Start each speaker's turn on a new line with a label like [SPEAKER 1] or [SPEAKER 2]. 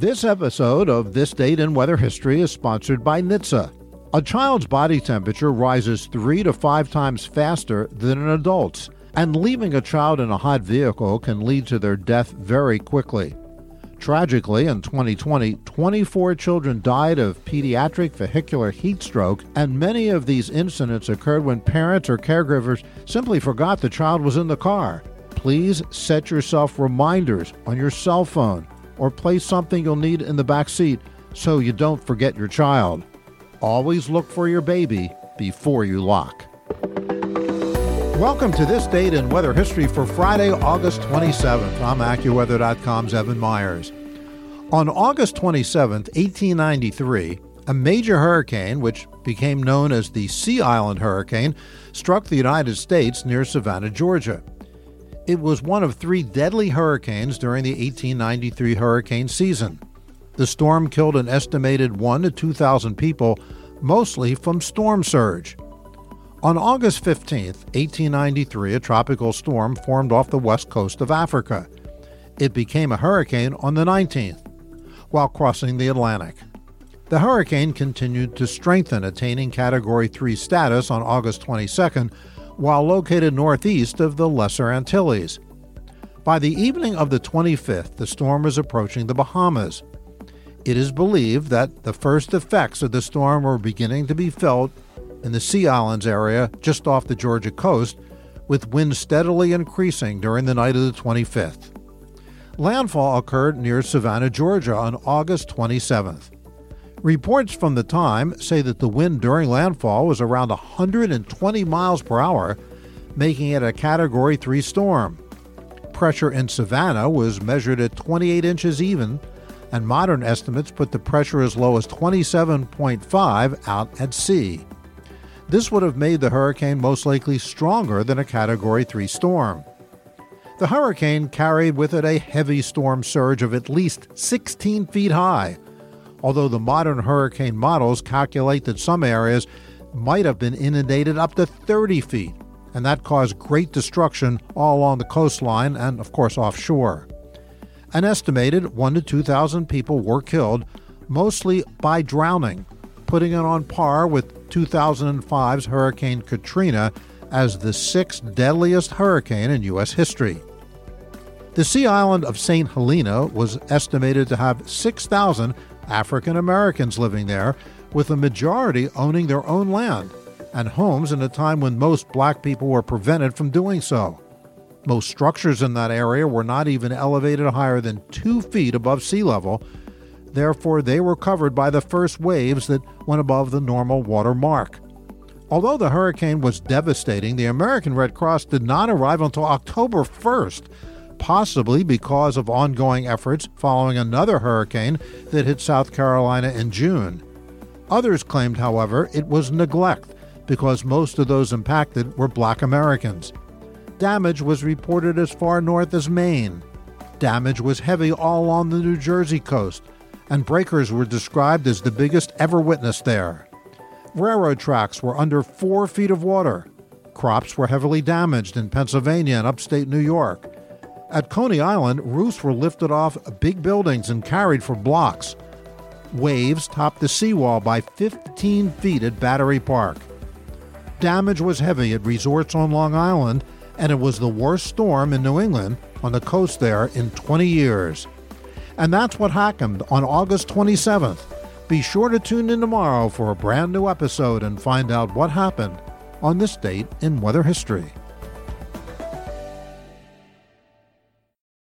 [SPEAKER 1] This episode of This Date in Weather History is sponsored by NHTSA. A child's body temperature rises three to five times faster than an adult's, and leaving a child in a hot vehicle can lead to their death very quickly. Tragically, in 2020, 24 children died of pediatric vehicular heat stroke, and many of these incidents occurred when parents or caregivers simply forgot the child was in the car. Please set yourself reminders on your cell phone or place something you'll need in the back seat so you don't forget your child. Always look for your baby before you lock. Welcome to this date in weather history for Friday, August 27th. I'm AccuWeather.com's Evan Myers. On August 27th, 1893, a major hurricane, which became known as the Sea Island Hurricane, struck the United States near Savannah, Georgia. It was one of three deadly hurricanes during the 1893 hurricane season. The storm killed an estimated 1 to 2,000 people, mostly from storm surge. On August 15, 1893, a tropical storm formed off the west coast of Africa. It became a hurricane on the 19th while crossing the Atlantic. The hurricane continued to strengthen, attaining Category 3 status on August 22nd while located northeast of the Lesser Antilles. By the evening of the 25th, the storm was approaching the Bahamas. It is believed that the first effects of the storm were beginning to be felt in the Sea Islands area just off the Georgia coast, with winds steadily increasing during the night of the 25th. Landfall occurred near Savannah, Georgia on August 27th. Reports from the time say that the wind during landfall was around 120 miles per hour, making it a Category 3 storm. Pressure in Savannah was measured at 28 inches even, and modern estimates put the pressure as low as 27.5 out at sea. This would have made the hurricane most likely stronger than a Category 3 storm. The hurricane carried with it a heavy storm surge of at least 16 feet high, although the modern hurricane models calculate that some areas might have been inundated up to 30 feet, and that caused great destruction all along the coastline and, of course, offshore. An estimated 1 to 2,000 people were killed, mostly by drowning, putting it on par with 2005's Hurricane Katrina as the sixth deadliest hurricane in U.S. history. The sea island of St. Helena was estimated to have 6,000 African Americans living there, with a majority owning their own land and homes in a time when most black people were prevented from doing so. Most structures in that area were not even elevated higher than two feet above sea level, Therefore, they were covered by the first waves that went above the normal water mark. Although the hurricane was devastating, the American Red Cross did not arrive until October 1st, possibly because of ongoing efforts following another hurricane that hit South Carolina in June. Others claimed, however, it was neglect because most of those impacted were black Americans. Damage was reported as far north as Maine. Damage was heavy all along the New Jersey coast, and breakers were described as the biggest ever witnessed there. Railroad tracks were under four feet of water. Crops were heavily damaged in Pennsylvania and upstate New York. At Coney Island, roofs were lifted off big buildings and carried for blocks. Waves topped the seawall by 15 feet at Battery Park. Damage was heavy at resorts on Long Island, and it was the worst storm in New England on the coast there in 20 years. And that's what happened on August 27th. Be sure to tune in tomorrow for a brand new episode and find out what happened on this date in weather history.